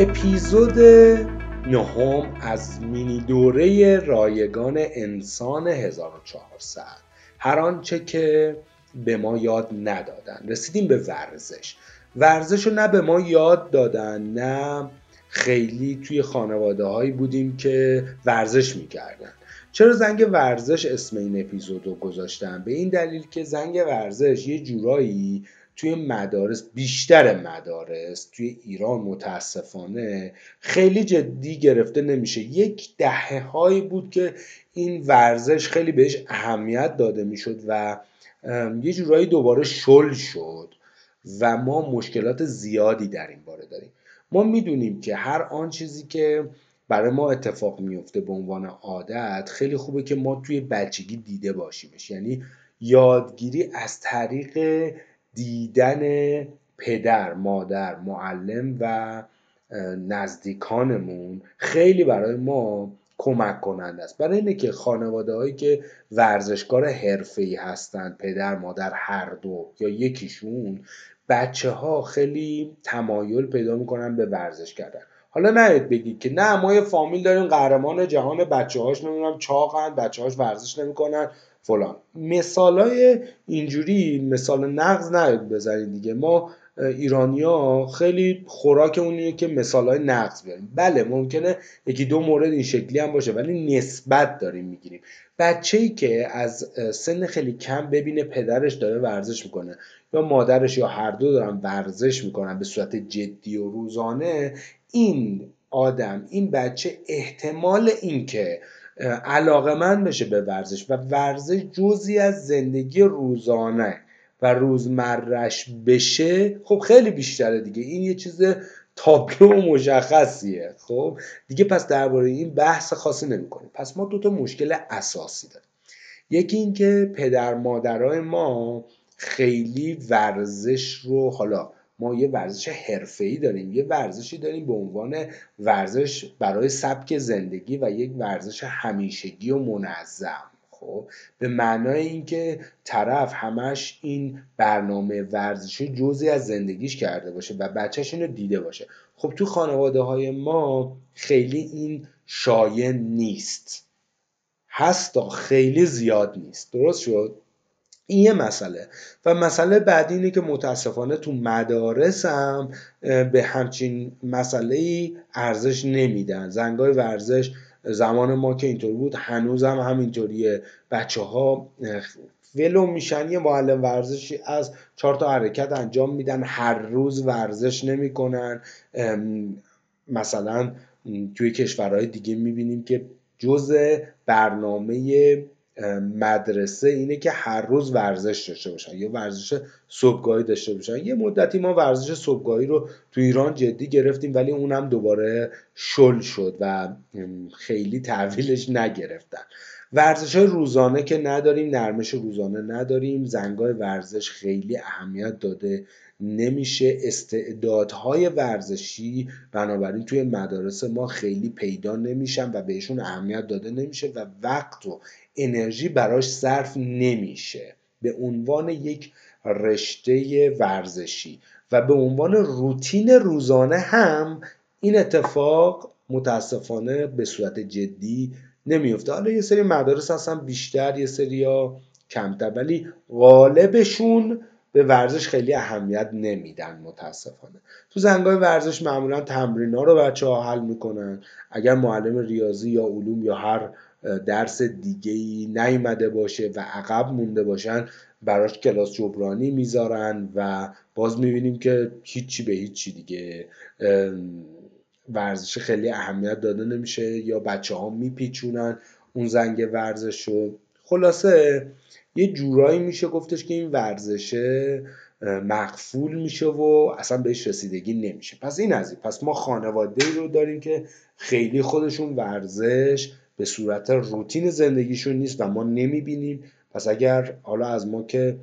اپیزود نهم از مینی دوره رایگان انسان 1400 هر آنچه که به ما یاد ندادن. رسیدیم به ورزش. ورزش رو نه به ما یاد دادن نه خیلی توی خانواده هایی بودیم که ورزش می‌کردن. چرا زنگ ورزش اسم این اپیزود رو گذاشتم؟ به این دلیل که زنگ ورزش یه جورایی توی مدارس بیشتر مدارس توی ایران متاسفانه خیلی جدی گرفته نمیشه. یک دهه هایی بود که این ورزش خیلی بهش اهمیت داده می‌شد و یه جورایی دوباره شل شد و ما مشکلات زیادی در این باره داریم. ما می‌دونیم که هر آن چیزی که برای ما اتفاق میفته به عنوان عادت خیلی خوبه که ما توی بچگی دیده باشیمش. یعنی یادگیری از طریق دیدن پدر مادر معلم و نزدیکانمون خیلی برای ما کمک کننده است. برای اینه که خانواده هایی که ورزشکار حرفه ای هستند پدر مادر هر دو یا یکیشون بچه ها خیلی تمایل پیدا می‌کنن به ورزش کردن. حالا نه بگید که نه ما یه فامیل داریم قهرمان جهان بچه هاش نمی‌دونم چاقن بچه هاش ورزش نمی‌کنن. فلان. مثال های اینجوری مثال نقض نهید بزنید دیگه. ما ایرانیا خیلی خوراک اونیه که مثال های نقض بیاریم. بله ممکنه یکی دو مورد این شکلی هم باشه ولی نسبت داریم می‌گیریم. بچه ای که از سن خیلی کم ببینه پدرش داره ورزش می‌کنه یا مادرش یا هر دو دارن ورزش می‌کنن به صورت جدی و روزانه این آدم این بچه احتمال اینکه علاقه من بشه به ورزش و ورزش جزی از زندگی روزانه و روزمرش بشه خب خیلی بیشتره دیگه. این یه چیز تابلو مشخصیه. خب دیگه پس درباره این بحث خاصی نمی‌کنیم. پس ما دوتا مشکل اساسی داریم. یکی اینکه پدر مادرای ما خیلی ورزش رو حالا ما یه ورزش ای داریم یه ورزشی داریم به عنوان ورزش برای سبک زندگی و یک ورزش همیشگی و منظم. خب به معنای اینکه طرف همش این برنامه ورزشی جزی از زندگیش کرده باشه و بچهش اینو دیده باشه. خب تو خانواده های ما خیلی این شایع نیست. هست خیلی زیاد نیست. درست شد؟ این یه مسئله. و مسئله بعدی اینه که متاسفانه تو مدارس هم به همچین مسئله ای ارزش نمیدن. زنگای ورزش زمان ما که اینطور بود هنوز هم همینطوریه. بچه ها ولو میشن یه معلم ورزشی از چهار تا حرکت انجام میدن. هر روز ورزش نمی‌کنن. مثلا توی کشورهای دیگه می‌بینیم که جزء برنامه مدرسه اینه که هر روز ورزش داشته باشن. یا ورزش صبحگاهی داشته باشن. یه مدتی ما ورزش صبحگاهی رو تو ایران جدی گرفتیم ولی اونم دوباره شل شد و خیلی تحویلش نگرفتن. ورزش روزانه که نداریم نرمش روزانه نداریم. زنگای ورزش خیلی اهمیت داده. نمیشه استعدادهای ورزشی بنابراین توی مدارس ما خیلی پیدا نمیشن و بهشون اهمیت داده نمیشه و وقت و انرژی براش صرف نمیشه. به عنوان یک رشته ورزشی و به عنوان روتین روزانه هم این اتفاق متاسفانه به صورت جدی نمیفته. حالا یه سری مدارس هستن بیشتر یه سری ها کمتر ولی غالبشون به ورزش خیلی اهمیت نمیدن متاسفانه. تو زنگای ورزش معمولا تمرین ها رو بچه ها حل می‌کنن. اگر معلم ریاضی یا علوم یا هر درس دیگه ای نیومده باشه و عقب مونده باشن براش کلاس جبرانی می‌ذارن و باز می‌بینیم که هیچی به هیچی دیگه ورزش خیلی اهمیت داده نمیشه یا بچه ها میپیچونن اون زنگ ورزش رو. خلاصه یه جورایی میشه گفتش که این ورزشه مقفول میشه و اصلا بهش رسیدگی نمیشه. پس این از این. پس ما خانواده رو داریم که خیلی خودشون ورزش به صورت روتین زندگیشون نیست و ما نمی‌بینیم. پس اگر حالا از ما که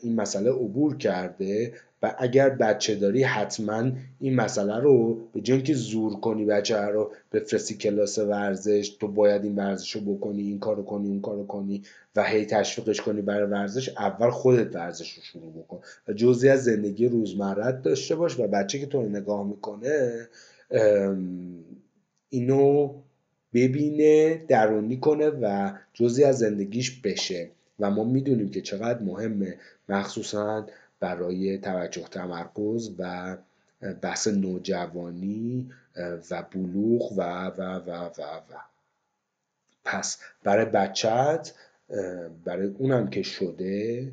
این مسئله عبور کرده و اگر بچه داری حتما این مسئله رو به جای که زور کنی بچه رو بفرستی کلاس ورزش تو باید این ورزش رو بکنی این کارو کنی اون کارو کنی و هی تشویقش کنی برای ورزش اول خودت ورزش رو شروع بکن و جزی از زندگی روزمرت داشته باش و بچه که تو نگاه می‌کنه اینو ببینه درونی کنه و جزی از زندگیش بشه. و ما می‌دونیم که چقدر مهمه مخصوصا برای توجه تمرکز و بحث نوجوانی و بلوغ و و و و و. پس برای بچت برای اونم که شده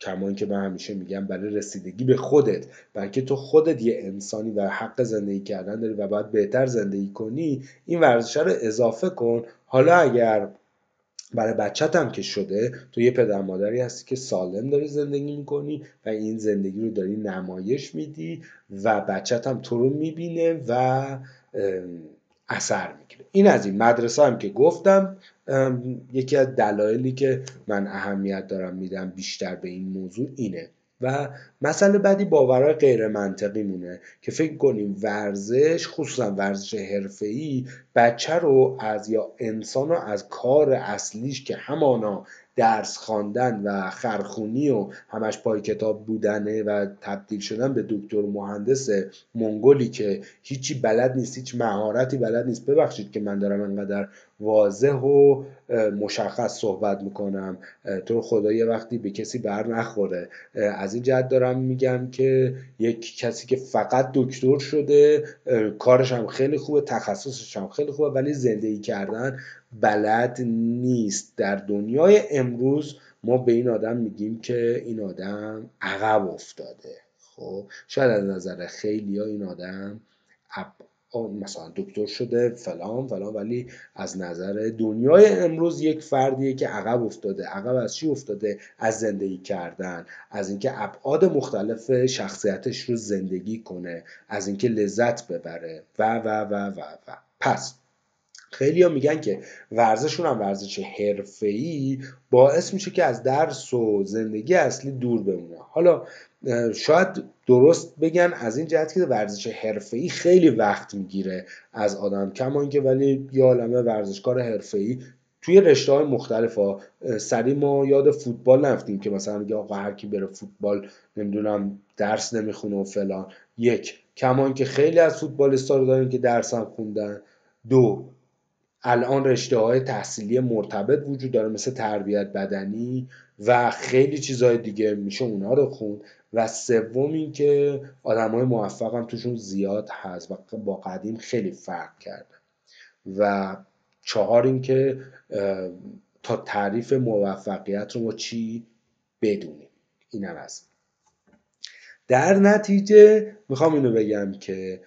کما که من همیشه میگم برای رسیدگی به خودت بلکه تو خودت یه انسانی و حق زندگی کردن داری و باید بهتر زندگی کنی این ورزش رو اضافه کن. حالا اگر برای بچت هم که شده تو یه پدر مادری هستی که سالم داری زندگی می‌کنی و این زندگی رو داری نمایش میدی و بچت هم تو رو می‌بینه و اثر می‌گیره. این از این. مدرسه هم که گفتم یکی از دلایلی که من اهمیت دارم میدم بیشتر به این موضوع اینه. و مسئله بعدی باورهای غیر منطقی مونه که فکر کنیم ورزش خصوصا ورزش حرفه‌ای بچه رو از یا انسان رو از کار اصلیش که همانا درس خواندن و خرخونی و همش پای کتاب بودنه و تبدیل شدن به دکتر مهندس منگولی که هیچی بلد نیست هیچ مهارتی بلد نیست. ببخشید که من دارم انقدر واضح و مشخص صحبت می‌کنم. تو خدا یه وقتی به کسی بر نخوره. از این جهت دارم میگم که یک کسی که فقط دکتر شده کارش هم خیلی خوبه تخصصش هم خیلی خوبه ولی زندگی کردن بلد نیست. در دنیای امروز ما به این آدم میگیم که این آدم عقب افتاده. خب شاید از نظر خیلی این آدم مثلا دکتر شده فلان فلان ولی از نظر دنیای امروز یک فردیه که عقب افتاده. عقب از چی افتاده؟ از زندگی کردن از اینکه ابعاد مختلف شخصیتش رو زندگی کنه از اینکه لذت ببره. و و و و و. پس خیلی میگن که ورزشون هم ورزش حرفه‌ای باعث میشه که از درس و زندگی اصلی دور بمونه. حالا شاید درست بگن از این جهت که ورزش حرفه‌ای خیلی وقت می‌گیره از آدم کما اینکه ولی یه عالمه ورزشکار حرفه‌ای توی رشته های مختلف ها سری ما یاد فوتبال نفتیم که مثلا میگه آقا هر کی بره فوتبال نمی‌دونم درس نمی‌خونه و فلان. یک کما اینکه خیلی از فوتبالیستا رو داریم که درس هم خوندن. دو الان رشته های تحصیلی مرتبط وجود داره مثل تربیت بدنی و خیلی چیزهای دیگه میشه اونا رو خوند. و سوم اینکه آدم های موفق هم توشون زیاد هست و با قدیم خیلی فرق کردن و چهار اینکه تا تعریف موفقیت رو ما چی بدونیم. اینم از در نتیجه می‌خوام اینو بگم که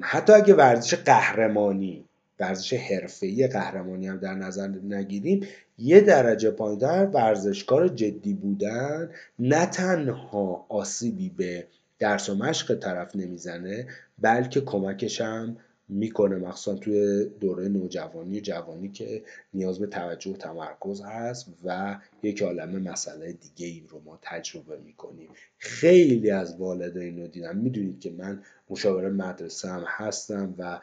حتی اگه ورزش قهرمانی ورزش حرفه‌ای قهرمانی هم در نظر نگیریم یه درجه پایینتر ورزشکار جدی بودن نه تنها آسیبی به درس و مشق طرف نمی‌زنه بلکه کمکش هم می‌کنه مخصوصا توی دوره نوجوانی و جوانی که نیاز به توجه و تمرکز هست و یک عالم مسئله دیگه ای رو ما تجربه می‌کنیم. خیلی از والدین رو دیدم. می‌دونید که من مشاور مدرسه هم هستم و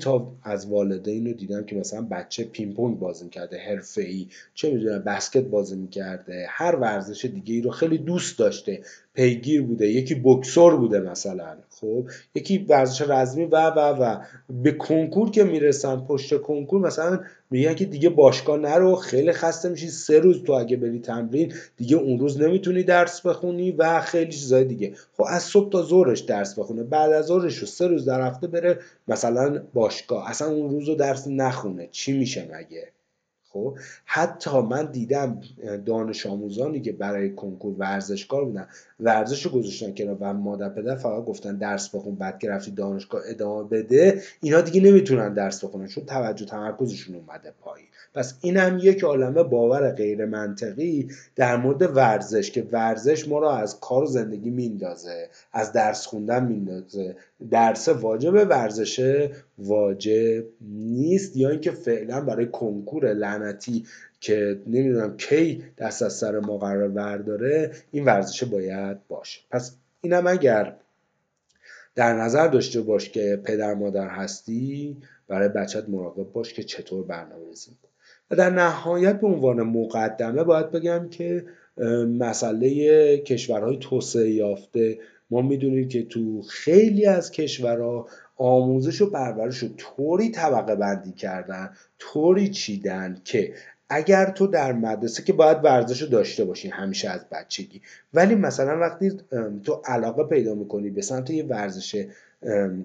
تا از والدین رو دیدم که مثلا بچه پینگ بازی کرده حرفه ای چه می‌دونم بسکت بازی می‌کرده هر ورزش دیگه ای رو خیلی دوست داشته پیگیر بوده یکی بکسور بوده مثلا. خب یکی ورزش رزمی و و و. به کنکور که می‌رسن پشت کنکور مثلا میگن که دیگه باشگاه نرو خیلی خسته میشی سه روز تو اگه بری تمرین دیگه اون روز نمی‌تونی درس بخونی و خیلی چیزای دیگه. خب از صبح تا ظهرش درس بخونه بعد از ظهرش رو سه روز در هفته بره مثلا باشگاه اصلا اون روز رو درس نخونه. چی میشه مگه؟ خب حتی من دیدم دانش آموزانی که برای کنکور ورزشکار بودن ورزش گذاشتن کنار و مادر پدر فقط گفتن درس بخون بعد که رفتی دانشگاه ادامه بده اینا دیگه نمی‌تونن درس بخونن چون توجه تمرکزشون اومده پایین. پس این هم یک عالمه باور غیر منطقی در مورد ورزش که ورزش ما رو از کار و زندگی میندازه از درس خوندن میندازه درس واجب ورزش واجب نیست یا اینکه فعلا برای کنکور لعنتی که نمی‌دونم کی دست از سر ما قرار این ورزش باید باشه. پس اینم اگر در نظر داشته باش که پدر مادر هستی برای بچت مراقب باش که چطور برنامه ریزی و در نهایت به عنوان مقدمه باید بگم که مسئله کشورهای توسعه یافته ما می‌دونیم که تو خیلی از کشورها آموزش و پرورش رو طوری طبقه بندی کردن طوری چیدن که اگر تو در مدرسه که باید ورزش رو داشته باشی همیشه از بچگی. ولی مثلا وقتی تو علاقه پیدا می‌کنی به سمت یه ورزش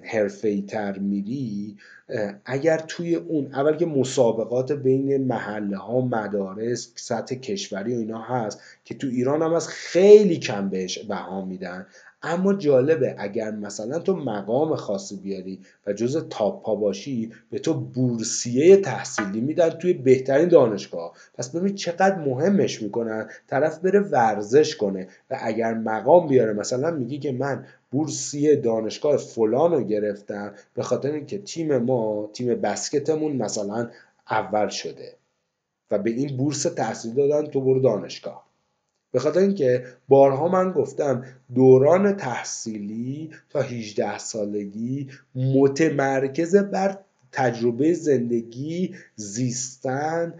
حرفه تر میری اگر توی اون اول که مسابقات بین محله ها مدارس سطح کشوری و اینا هست که تو ایران هم از خیلی کم بهش بها میدن. اما جالبه اگر مثلا تو مقام خاصی بیاری و جز تاپ ها باشی به تو بورسیه تحصیلی میدن توی بهترین دانشگاه. پس ببین چقدر مهمش می‌کنن. طرف بره ورزش کنه و اگر مقام بیاره مثلا میگی که من بورسیه دانشگاه فلان رو گرفتم به خاطر اینکه تیم ما تیم بسکتمون مثلا اول شده و به این بورس تحصیل دادن تو برو دانشگاه. به خاطر اینکه بارها من گفتم دوران تحصیلی تا 18 سالگی متمرکز بر تجربه زندگی زیستن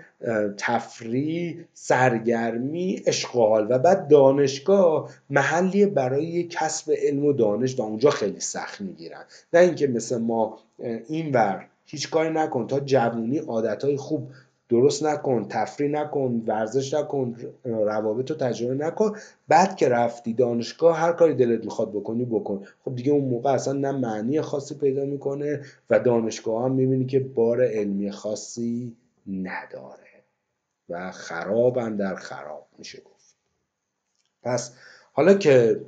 تفریح سرگرمی اشغال و بعد دانشگاه محلی برای کسب علم و دانش و اونجا خیلی سخت می‌گیرن. نه اینکه مثل ما اینور هیچ کاری نکن. تا جوونی عادتهای خوب درست نکن تفریح نکن ورزش نکن روابط رو تجربه نکن. بعد که رفتی دانشگاه هر کاری دلت می‌خواد بکنی بکن. خب دیگه اون موقع اصلا نه معنی خاصی پیدا می‌کنه و دانشگاه هم می‌بینی که بار علمی خاصی نداره و خرابن در خراب میشه گفت. پس حالا که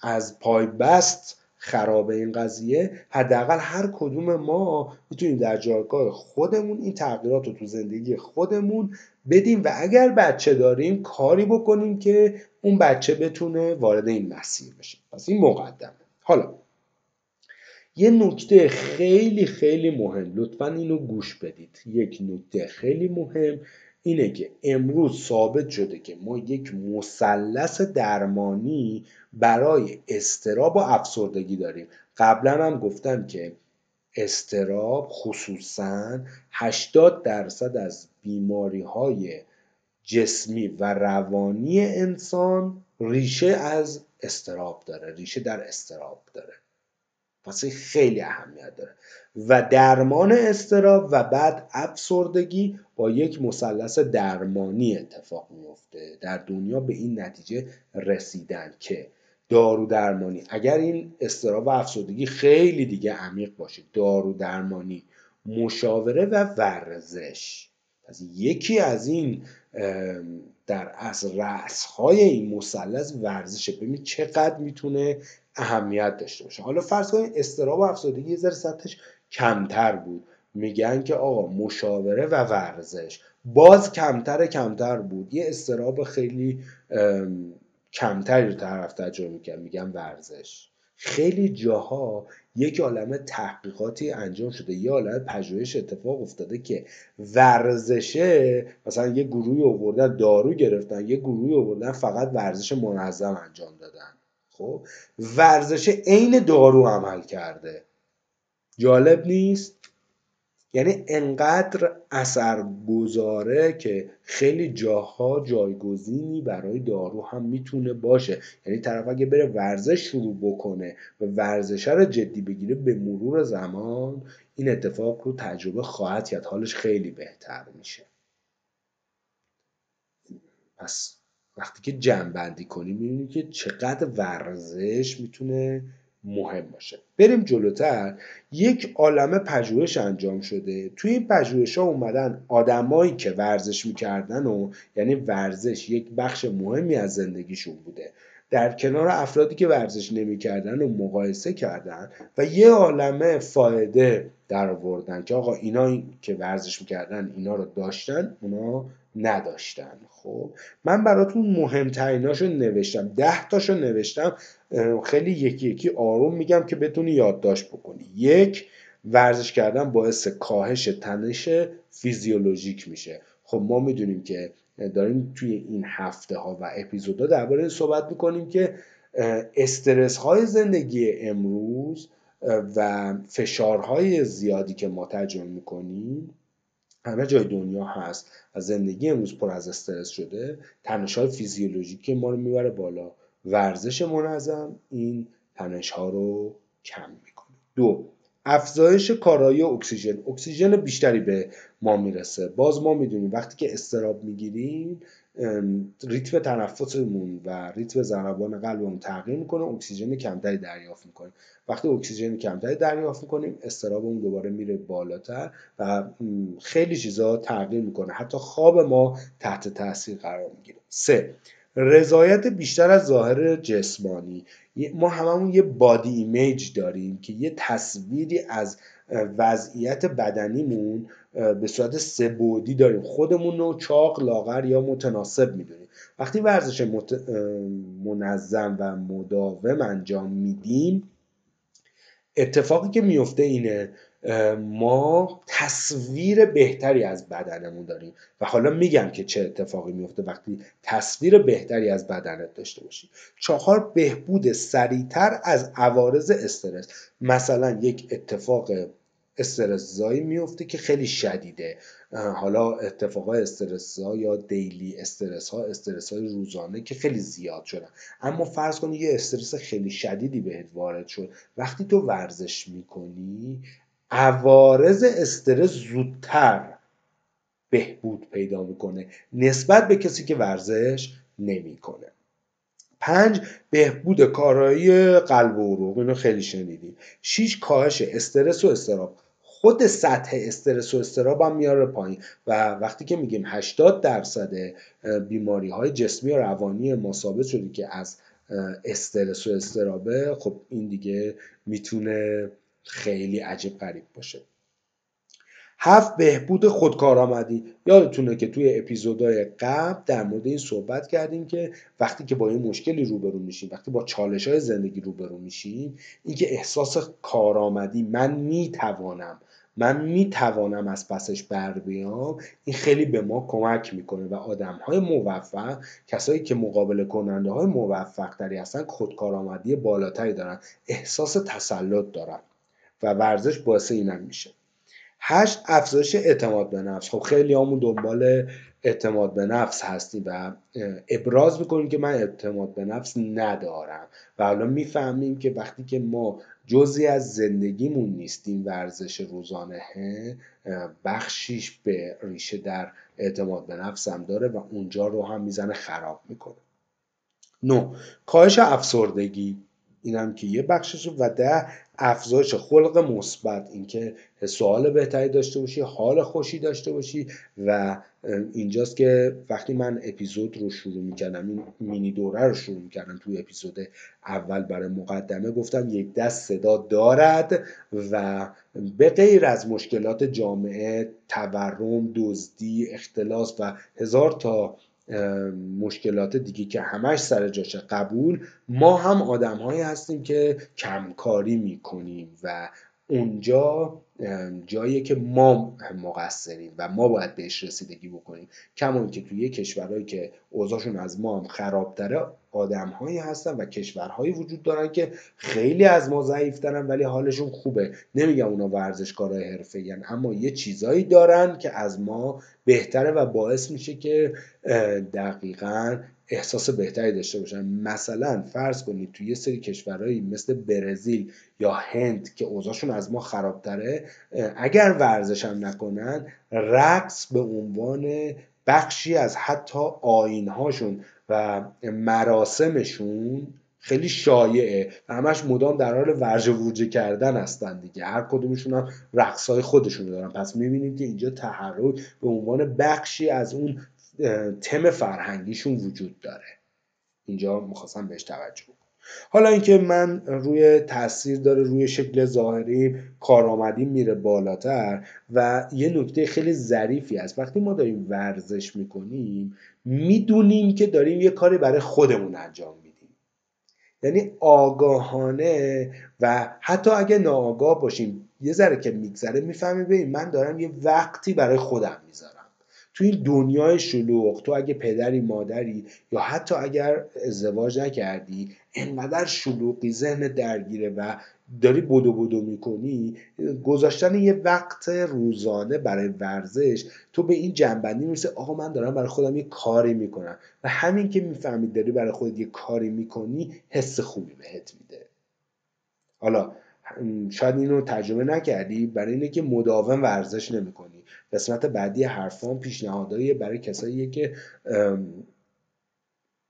از پای بست خراب این قضیه حداقل هر کدوم ما می‌تونیم در جایگاه خودمون این تغییرات رو تو زندگی خودمون بدیم و اگر بچه داریم کاری بکنیم که اون بچه بتونه وارد این مسیر بشه. پس این مقدمه. حالا یه نکته خیلی خیلی مهم. لطفا اینو گوش بدید. یک نکته خیلی مهم. اینه که امروز ثابت شده که ما یک مثلث درمانی برای استراب و افسردگی داریم. قبلا هم گفتم که استراب خصوصا 80 درصد از بیماری های جسمی و روانی انسان ریشه از استراب داره ریشه در استراب داره. پس خیلی اهمیت داره. و درمان استراب و بعد افسردگی با یک مثلث درمانی اتفاق میفته در دنیا به این نتیجه رسیدن که دارو درمانی. اگر این استراب و افسردگی خیلی دیگه عمیق باشه دارو درمانی مشاوره و ورزش. پس یکی از این در از رأسهای این مثلث ورزشه. ببین چقدر می‌تونه اهمیت داشته باشه. حالا فرض کنید استراب و افسردگی یه ذره سطحش کمتر بود. میگن که آقا مشاوره و ورزش. باز کمتر کمتر بود. یه استراب خیلی کمتری رو طرف تجربه می‌کرد. میگن ورزش. خیلی جاها یک عالم تحقیقاتی انجام شده. یه عالم پژوهش اتفاق افتاده که ورزشه مثلا یه گروهی آوردن دارو گرفتن یه گروهی آوردن فقط ورزش منظم انجام دادن. خب؟ ورزش عین دارو عمل کرده. جالب نیست؟ یعنی انقدر اثر گذاره که خیلی جاها جایگزینی برای دارو هم می‌تونه باشه. یعنی طرف اگه بره ورزش شروع بکنه و ورزشه رو جدی بگیره به مرور زمان این اتفاق رو تجربه خواهد کرد. حالش خیلی بهتر میشه. پس وقتی که جمع بندی کنیم می‌بینیم که چقدر ورزش می‌تونه مهم باشه. بریم جلوتر. یک عالمه پژوهش انجام شده. توی این پژوهش ها اومدن آدمایی که ورزش می‌کردن و یعنی ورزش یک بخش مهمی از زندگیشون بوده. در کنار افرادی که ورزش نمی‌کردن و مقایسه کردن و یه عالمه فایده در آوردن که آقا اینا که ورزش می‌کردن اینا رو داشتن اونا نداشتن. خب من براتون مهمتریناشو نوشتم ده تاشو نوشتم. خیلی یکی یکی آروم میگم که بتونی یادداشت بکنی. یک ورزش کردن باعث کاهش تنش فیزیولوژیک میشه. خب ما می‌دونیم که داریم توی این هفته ها و اپیزودها درباره صحبت می‌کنیم که استرس های زندگی امروز و فشارهای زیادی که ما تجربه می‌کنیم همه جای دنیا هست و زندگی امروز پر از استرس شده. تنش های فیزیولوژیکی ما رو می‌بره بالا. ورزش منظم این تنش ها رو کم می‌کنه. دو افزایش کارایی اکسیژن. اکسیژن بیشتری به ما می‌رسه. باز ما می‌دونیم وقتی که اضطراب می‌گیریم ریتم تنفسمون و ریتم ضربان قلبمون تغییر می‌کنه اکسیژن کمتری دریافت می‌کنیم. وقتی اکسیژن کمتری دریافت می‌کنیم اضطرابمون دوباره میره بالاتر و خیلی چیزا تغییر می‌کنه. حتی خواب ما تحت تاثیر قرار می‌گیره. سه رضایت بیشتر از ظاهر جسمانی. ما هممون یه بادی ایمیج داریم که یه تصویری از وضعیت بدنیمون به صورت سبودی داریم. خودمون رو چاق لاغر یا متناسب می‌دونیم. وقتی ورزش منظم و مداوم انجام میدیم اتفاقی که میفته اینه ما تصویر بهتری از بدنمون داریم. و حالا میگم که چه اتفاقی میفته وقتی تصویر بهتری از بدنت داشته باشی. چهار بهبود سریعتر از عوارض استرس. مثلا یک اتفاق استرس زایی میفته که خیلی شدیده. حالا اتفاق استرس ها یا دیلی استرس ها استرس های روزانه که خیلی زیاد شدن. اما فرض کنی یه استرس خیلی شدیدی بهت وارد شد. وقتی تو ورزش می‌کنی عوارض استرس زودتر بهبود پیدا می‌کنه. نسبت به کسی که ورزش نمی‌کنه. پنج بهبود کارایی قلب و عروق. اینو خیلی شنیدیم. شیش کاهش استرس و استراب. خود سطح استرس و استراب هم میاره پایین. و وقتی که میگیم 80 درصد بیماری های جسمی و روانی ما ثابت شده که از استرس و استرابه خب این دیگه می‌تونه خیلی عجیب غریب باشه. هفت بهبود خودکارآمدی. یادتونه که توی اپیزودهای قبل در مورد این صحبت کردیم که وقتی که با این مشکلی روبرو میشیم وقتی با چالش های زندگی روبرو میشیم اینکه احساس کارآمدی من می‌توانم من می‌توانم از پسش بر بیام این خیلی به ما کمک می‌کنه و آدم های موفق کسایی که مقابل کننده های موفق تری هستن خودکارآمدی بالاتری دارن احساس تسلط دارن. و ورزش باعث اینم میشه. هشت افزایش اعتماد به نفس. خب خیلی همون دنبال اعتماد به نفس هستیم و ابراز می‌کنیم که من اعتماد به نفس ندارم. و حالا می‌فهمیم که وقتی که ما جزی از زندگیمون نیستیم ورزش روزانه بخشیش به ریشه در اعتماد به نفس هم داره و اونجا رو هم می‌زنه خراب می‌کنه. نو کاهش افسردگی. این هم که یه بخشش و ده افزایش خلق مثبت اینکه سوال بهتری داشته باشی حال خوشی داشته باشی و اینجاست که وقتی من اپیزود رو شروع می‌کردم این مینی دوره رو شروع می‌کردم توی اپیزود اول برای مقدمه گفتم یک دست صدا دارد و به غیر از مشکلات جامعه تورم دزدی اختلاس و هزار تا مشکلات دیگه که همش سر جاشه. قبول ما هم آدم هایی هستیم که کمکاری می‌کنیم و اونجا جایی که ما مقصریم و ما باید بهش رسیدگی بکنیم. کمان که توی کشورهایی که اوضاعشون از ما هم خرابتره آدم هایی هستن و کشورهایی وجود دارن که خیلی از ما ضعیفترن ولی حالشون خوبه. نمیگم اونا ورزشکارای حرفه اما یه چیزایی دارن که از ما بهتره و باعث میشه که دقیقا احساس بهتری داشته باشن. مثلا فرض کنید توی یه سری کشورهایی مثل برزیل یا هند که اوضاعشون از ما خرابتره اگر ورزش هم نکنن رقص به عنوان بخشی از حتی آینهاشون و مراسمشون خیلی شایعه و همش مدام در حال ورژه ورجه کردن هستن دیگه. هر کدومشون هم رقصای خودشون دارن. پس می‌بینید که اینجا تحرک به عنوان بخشی از اون تم فرهنگیشون وجود داره. اینجا می‌خواستم بهش توجه حالا اینکه من روی تاثیر داره روی شکل ظاهری کارآمدی میره بالاتر و یه نکته خیلی ظریفی است وقتی ما داریم ورزش می‌کنیم می‌دونیم که داریم یه کاری برای خودمون انجام میدیم. یعنی آگاهانه و حتی اگه ناآگاه باشیم یه ذره که میگذره می‌فهمیم ببین من دارم یه وقتی برای خودم می‌ذارم. تو این دنیای شلوغ تو اگه پدری مادری یا حتی اگر ازدواج نکردی انقدر شلوغی ذهن درگیره و داری بدو بدو می‌کنی گذاشتن یه وقت روزانه برای ورزش تو به این جنبندی می‌رسه آقا من دارم برای خودم یه کاری می‌کنم. و همین که می‌فهمید داری برای خودت یه کاری می‌کنی حس خوبی بهت میده. حالا شاید اینو تجربه نکردی برای اینه که مداوم ورزش نمی‌کنی. قسمت بعدی حرفان پیشنهادایی برای کسایی که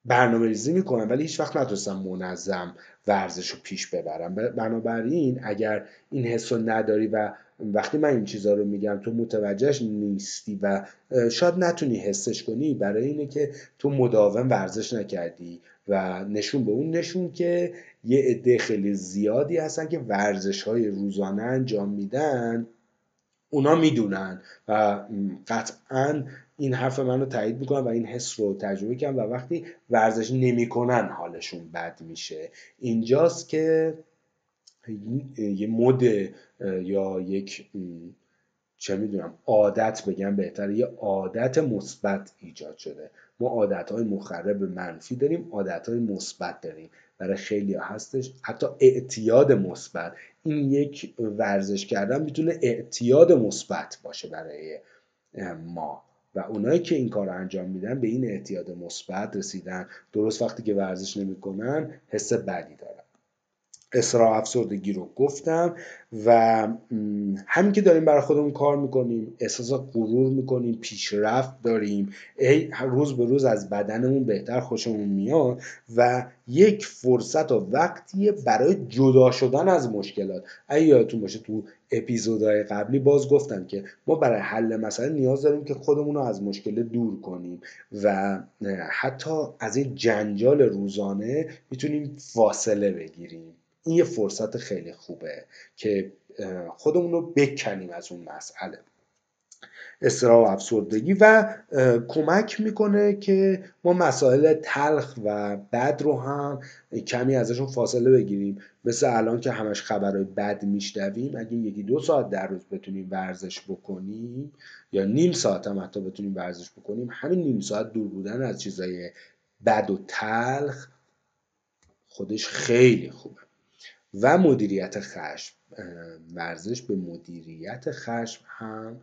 برنامه ریزی می‌کنن ولی هیچ وقت نتونستم منظم ورزش رو پیش ببرم. بنابراین اگر این حس رو نداری و وقتی من این چیزها رو میگم تو متوجهش نیستی و شاید نتونی حسش کنی برای اینه که تو مداوم ورزش نکردی و نشون به اون نشون که یه عده خیلی زیادی هستن که ورزش های روزانه انجام میدن. اونا می‌دونن و قطعا این حرف من رو تایید می‌کنن و این حس رو تجربه کردن و وقتی ورزش نمی‌کنن حالشون بد میشه. اینجاست که یه مد یا یک چه می‌دونم عادت بگم بهتر یه عادت مثبت ایجاد شده. ما عادت های مخرب منفی داریم عادت های مثبت داریم. برای خیلی هستش. حتی اعتیاد مثبت. این یک ورزش کردن می‌تونه اعتیاد مثبت باشه برای ما. و اونایی که این کار رو انجام میدن به این اعتیاد مثبت رسیدن. درست وقتی که ورزش نمی‌کنن حس بدی دارن. اصرار افسردگی رو گفتم و همین که داریم برای خودمون کار می‌کنیم احساس غرور می‌کنیم پیشرفت داریم. ای روز به روز از بدنمون بهتر خوشمون میاد و یک فرصت و وقتیه برای جدا شدن از مشکلات. اگه یادتون باشه تو اپیزودهای قبلی باز گفتم که ما برای حل مسئله نیاز داریم که خودمون رو از مشکل دور کنیم و حتی از این جنجال روزانه می‌تونیم فاصله بگیریم. این یه فرصت خیلی خوبه که خودمون رو بکنیم از اون مسئله. استرا و افسردگی و کمک می‌کنه که ما مسائل تلخ و بد رو هم کمی ازشون فاصله بگیریم. مثل الان که همش خبرهای بد میشنویم اگه یکی دو ساعت در روز بتونیم ورزش بکنیم یا نیم ساعت هم حتی بتونیم ورزش بکنیم همین نیم ساعت دور بودن از چیزای بد و تلخ خودش خیلی خوبه. و مدیریت خشم ورزش به مدیریت خشم هم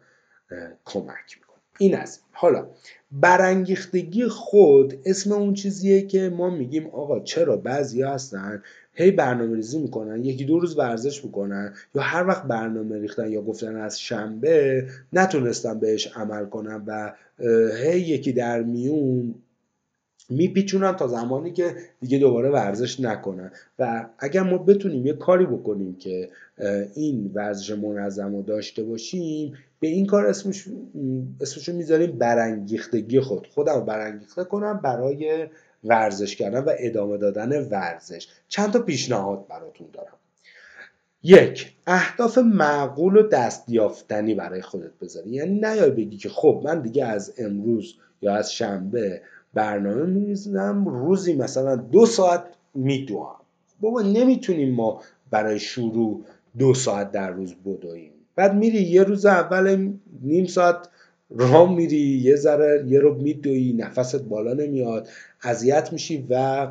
کمک می‌کنه. این از حالا برانگیختگی خود اسم اون چیزیه که ما میگیم آقا چرا بعضی هستن هی برنامه ریزی می‌کنن یکی دو روز ورزش می‌کنن یا هر وقت برنامه ریختن یا گفتن از شنبه نتونستن بهش عمل کنن و هی یکی در میون میپیچونن تا زمانی که دیگه دوباره ورزش نکنن. و اگر ما بتونیم یه کاری بکنیم که این ورزش منظم رو داشته باشیم به این کار اسمش اسمشو می‌ذاریم برانگیختگی خود. خودم رو برانگیخته کنم برای ورزش کردن و ادامه دادن ورزش. چند تا پیشنهاد براتون دارم. یک اهداف معقول و دستیافتنی برای خودت بذاری. یعنی نیای بگی که خب من دیگه از امروز یا از شنبه برنامه میریزم. روزی مثلا دو ساعت میدوام. بابا نمی‌تونیم ما برای شروع دو ساعت در روز بدویم. بعد میری یه روز اول نیم ساعت راه میری یه ذره یه رو میدوی نفست بالا نمیاد اذیت میشی و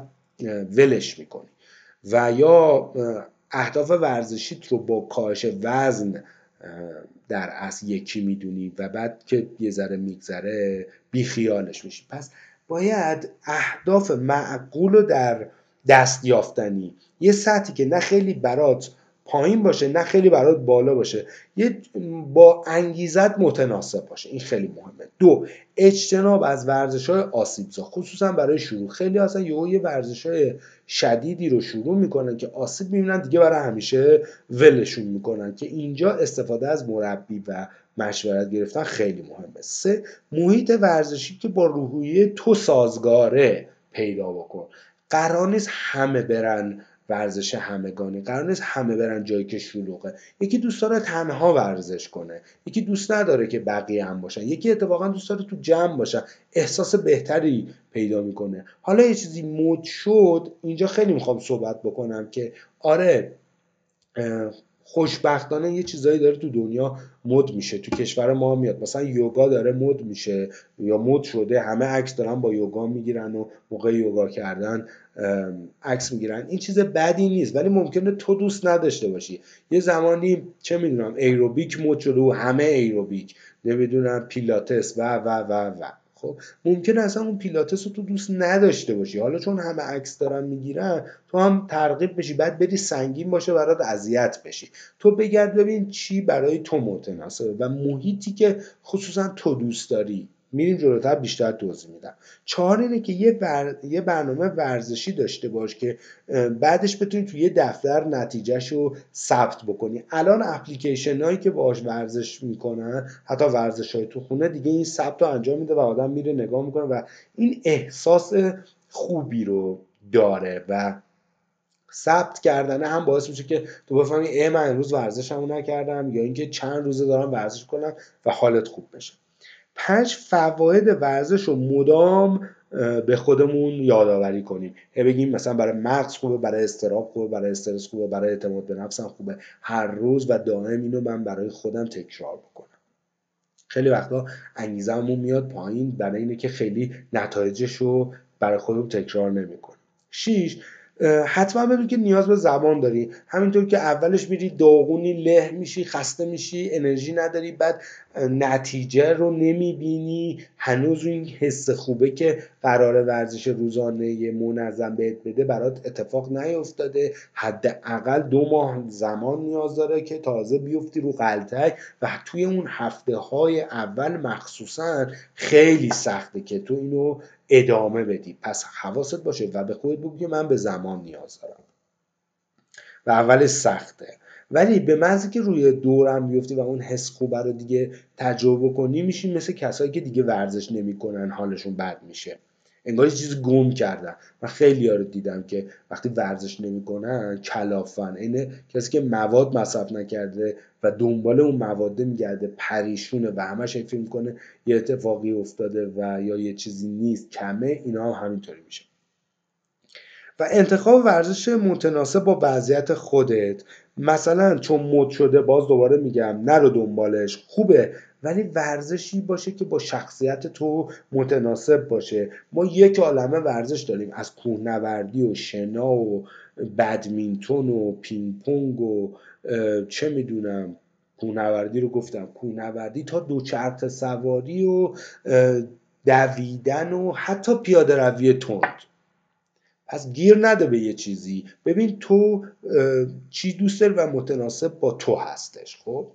ولش می‌کنی. و یا اهداف ورزشیت رو با کاهش وزن در اصل یکی می‌دونی و بعد که یه ذره میگذره بیخیالش میشی. پس باید اهداف معقول و در دست یافتنی. یه سطحی که نه خیلی برات پایین باشه نه خیلی برات بالا باشه. یه با انگیزت متناسب باشه. این خیلی مهمه. دو اجتناب از ورزش های آسیبزا خصوصا برای شروع. خیلی اصلا یه ورزش های شدیدی رو شروع می‌کنن که آسیب می‌بینن دیگه برای همیشه ولشون می‌کنن که اینجا استفاده از مربی و مشورت گرفتن خیلی مهمه. سه محیط ورزشی که با روحیه تو سازگاره پیدا بکن. قرار نیست همه برن ورزش همگانی قرار نیست همه برن جایی که شلوغه. یکی دوست داره تنها ورزش کنه یکی دوست نداره که بقیه هم باشن. یکی اتفاقا دوست داره تو جمع باشن احساس بهتری پیدا می‌کنه. حالا یه چیزی مد شد اینجا خیلی می‌خوام صحبت بکنم که آره خوشبختانه یه چیزایی داره تو دنیا مد میشه تو کشور ما میاد. مثلا یوگا داره مد میشه یا مد شده همه عکس دارن با یوگا می‌گیرن و موقع یوگا کردن عکس می‌گیرن. این چیز بدی نیست ولی ممکنه تو دوست نداشته باشی. یه زمانی چه می‌دونم ایروبیک مد شده و همه ایروبیک. نمی‌دونم پیلاتس و و و و. خب ممکنه اصلا اون پیلاتس رو تو دوست نداشته باشی. حالا چون همه عکس دارن می‌گیرن تو هم ترغیب بشی بعد بری سنگین باشه برات اذیت بشی. تو بگرد ببین چی برای تو متناسبه و محیطی که خصوصا تو دوست داری. میریم جلوتر بیشتر توضیح میدم. چهار اینه که یه, یه برنامه ورزشی داشته باش که بعدش بتونی توی یه دفتر نتیجهش رو ثبت بکنی. الان اپلیکیشن هایی که باش ورزش می‌کنن حتی ورزش های تو خونه دیگه این ثبت رو انجام میده و آدم میره نگاه می‌کنه و این احساس خوبی رو داره و ثبت کردنه هم باعث میشه که تو بفهمی ای من امروز ورزشمو نکردم یا اینکه چند روزه دارم ورزش کنم و حالت خوب بشه. پنج فواید ورزش رو مدام به خودمون یادآوری کنیم. هی بگیم مثلا برای مغز خوبه برای استراب خوبه برای استرس خوبه برای اعتماد به نفسم خوبه. هر روز و دائم اینو من برای خودم تکرار بکنم خیلی وقتا انگیزمون میاد پایین برای اینه که خیلی نتایجش رو برای خودمون تکرار نمی‌کنیم. شیش حتما بدون که نیاز به زبان داری. همینطور که اولش میری داغونی له میشی خسته میشی انرژی نداری بعد نتیجه رو نمی‌بینی. هنوز این حس خوبه که قرار ورزش روزانه منظم بهت بده برات اتفاق نیفتاده حداقل دو ماه زمان نیاز داره که تازه بیفتی رو قلتک و توی اون هفته های اول مخصوصا خیلی سخته که تو اینو ادامه بدی. پس حواست باشه و به خودت بگو من به زمان نیاز دارم. و اولش سخته. ولی به محضی که روی دورم بیفتی و اون حس خوبه رو دیگه تجربه کنی میشی مثل کسایی که دیگه ورزش نمی‌کنن حالشون بد میشه. انگار یه چیزی گم کردن. من خیلی رو دیدم که وقتی ورزش نمی‌کنن کلافن. اینه کسی که مواد مصرف نکرده و دنبال اون مواده میگرده پریشونه و همش فکر می‌کنه یه اتفاقی افتاده و یا یه چیزی نیست کمه اینا هم همینطوری میشه. و انتخاب ورزش متناسب با وضعیت خودت. مثلا چون مد شده باز دوباره میگم نرو دنبالش خوبه ولی ورزشی باشه که با شخصیت تو متناسب باشه. ما یک عالمه ورزش داریم از کوهنوردی و شنا و بدمینتون و پینگ پونگ و چه می‌دونم کوهنوردی رو گفتم کوهنوردی تا دوچرخه سواری و دویدن و حتی پیاده روی تند. پس گیر نده به یه چیزی. ببین تو چی دوست داری و متناسب با تو هستش خب؟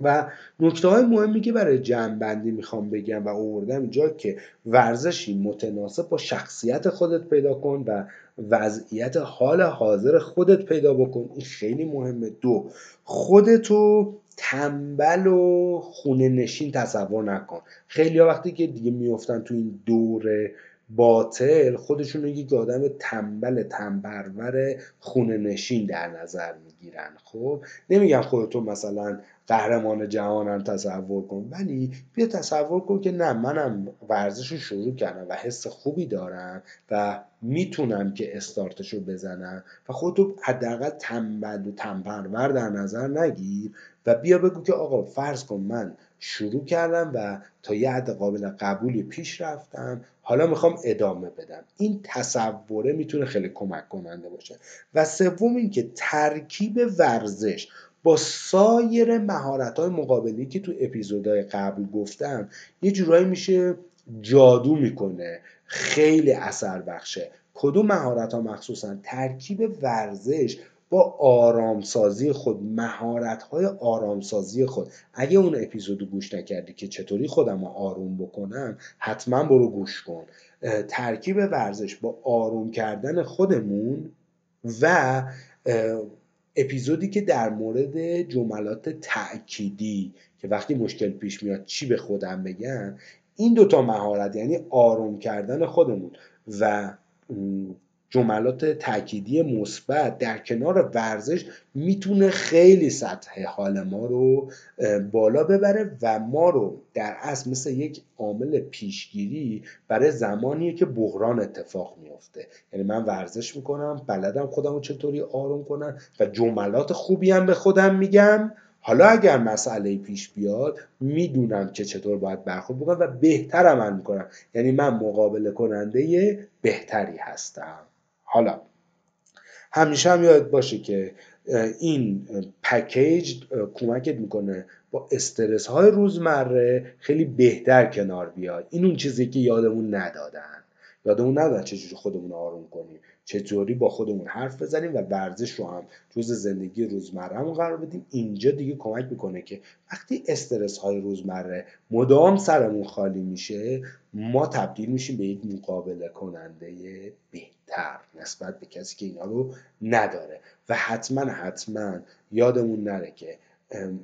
و نکته های مهمی که برای جمع بندی می‌خوام بگم و آوردم اینجا که ورزشی متناسب با شخصیت خودت پیدا کن و وضعیت حال حاضر خودت پیدا بکن. این خیلی مهمه. دو خودتو تنبل و خونه نشین تصور نکن. خیلی ها وقتی که دیگه میفتن تو این دوره باطل خودشون رو یک آدم تنبل تنبرور خونه نشین در نظر می‌گیرن. خب نمیگم خودتون مثلا قهرمان جهانم تصور کن ولی بیا تصور کن که نه منم ورزش رو شروع کردم و حس خوبی دارم و می‌تونم که استارتش رو بزنم و خودتو حداقل تنبل و تنپرور در نظر نگیر و بیا بگو که آقا فرض کن من شروع کردم و تا یه حد قابل قبولی پیش رفتم. حالا می‌خوام ادامه بدم. این تصوره می‌تونه خیلی کمک کننده باشه. و سوم اینکه ترکیب ورزش با سایر مهارت های مقابلی که تو اپیزودهای قبل گفتم یه جورایی میشه جادو می‌کنه. خیلی اثر بخشه. کدوم مهارت ها مخصوصا؟ ترکیب ورزش با آرامسازی خود مهارت های آرامسازی خود. اگه اون اپیزودو گوش نکردی که چطوری خودم رو آروم بکنم حتما برو گوش کن. ترکیب ورزش با آروم کردن خودمون و اپیزودی که در مورد جملات تأکیدی که وقتی مشکل پیش میاد چی به خودم بگن این دوتا مهارت یعنی آروم کردن خودمون و جملات تأکیدی مثبت در کنار ورزش می‌تونه خیلی سطح حال ما رو بالا ببره و ما رو در اصل مثل یک عامل پیشگیری برای زمانیه که بحران اتفاق میفته یعنی من ورزش می‌کنم بلدم خودم رو چطوری آروم کنم و جملات خوبی هم به خودم میگم. حالا اگر مسئله پیش بیاد می‌دونم که چطور باید برخورد بکنم و بهتر عمل می‌کنم. یعنی من مقابله کننده بهتری هستم. حالا همیشه هم یاد باشه که این پکیج کمکت می‌کنه با استرس های روزمره خیلی بهتر کنار بیاد. این اون چیزی که یادمون ندادن. یادمون ندادن چجوری خودمون آروم کنیم. چطوری با خودمون حرف بزنیم و ورزش رو هم جز زندگی روزمرهمون قرار بدیم. اینجا دیگه کمک می‌کنه که وقتی استرس های روزمره مدام سرمون خالی میشه ما تبدیل میشیم به یک مقابله کننده بهتر. نسبت به کسی که اینا رو نداره. و حتما حتما یادمون نره که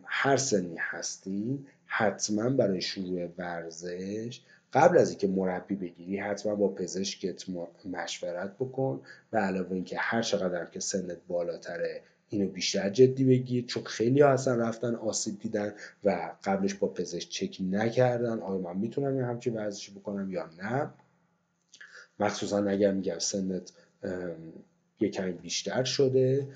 هر سنی هستیم حتما برای شروع ورزش قبل از اینکه مربی بگیری حتما با پزشکت مشورت بکن و علاوه اینکه هر چقدر که سنت بالاتره اینو بیشتر جدی بگیر چون خیلی ها اصلا رفتن آسیب دیدن و قبلش با پزشک چک نکردن آیا من می‌تونم این همچین ورزشی بکنم یا نه؟ مخصوصا اگر میگم سنت یه کمی بیشتر شده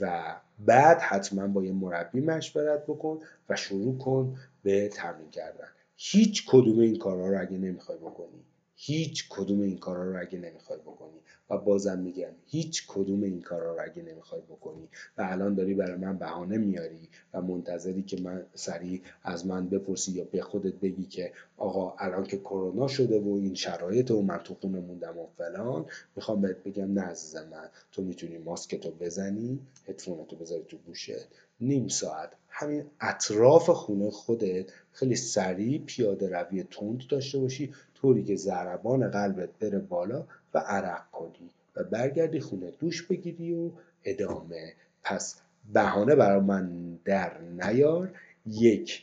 و بعد حتما با یه مربی مشورت بکن و شروع کن به تمرین کردن. هیچ کدوم این کارها رو اگه نمی‌خوای بکنی. هیچ کدوم این کارا رو اگه نمی‌خوای بکنی. و بازم میگم هیچ کدوم این کارا رو اگه نمی‌خوای بکنی. و الان داری برای من بهانه میاری و منتظری که من سریع از من بپرسی یا به خودت بگی که آقا الان که کرونا شده و این شرایط و من تو خونه موندم و فلان می‌خوام بهت بگم نه عزیز من تو می‌تونی ماسکتو بزنی هدفونتو بذاری تو گوشت. نیم ساعت. همین اطراف خونه خودت خیلی سریع پیاده روی تند داشته باشی طوری که ضربان قلبت بره بالا و عرق کنی و برگردی خونه دوش بگیری و ادامه. پس بهانه برای من در نیار. یک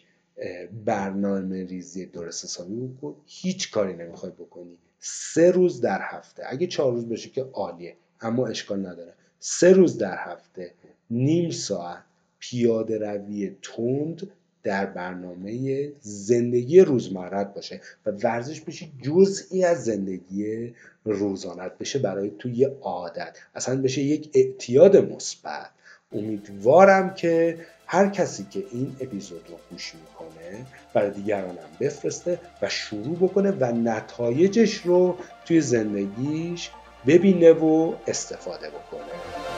برنامه ریزی درست حسابی بکن. هیچ کاری نمی‌خوای بکنی. سه روز در هفته. اگه چهار روز بشه که عالیه اما اشکال نداره. سه روز در هفته. نیم ساعت. پیاده روی تند. در برنامه زندگی روزمرت باشه و ورزش بشه جزئی از زندگی روزانت بشه برای توی عادت. اصلا بشه یک اعتیاد مثبت. امیدوارم که هر کسی که این اپیزود رو گوش می‌کنه برای دیگرانم بفرسته و شروع بکنه و نتایجش رو توی زندگیش ببینه و استفاده بکنه.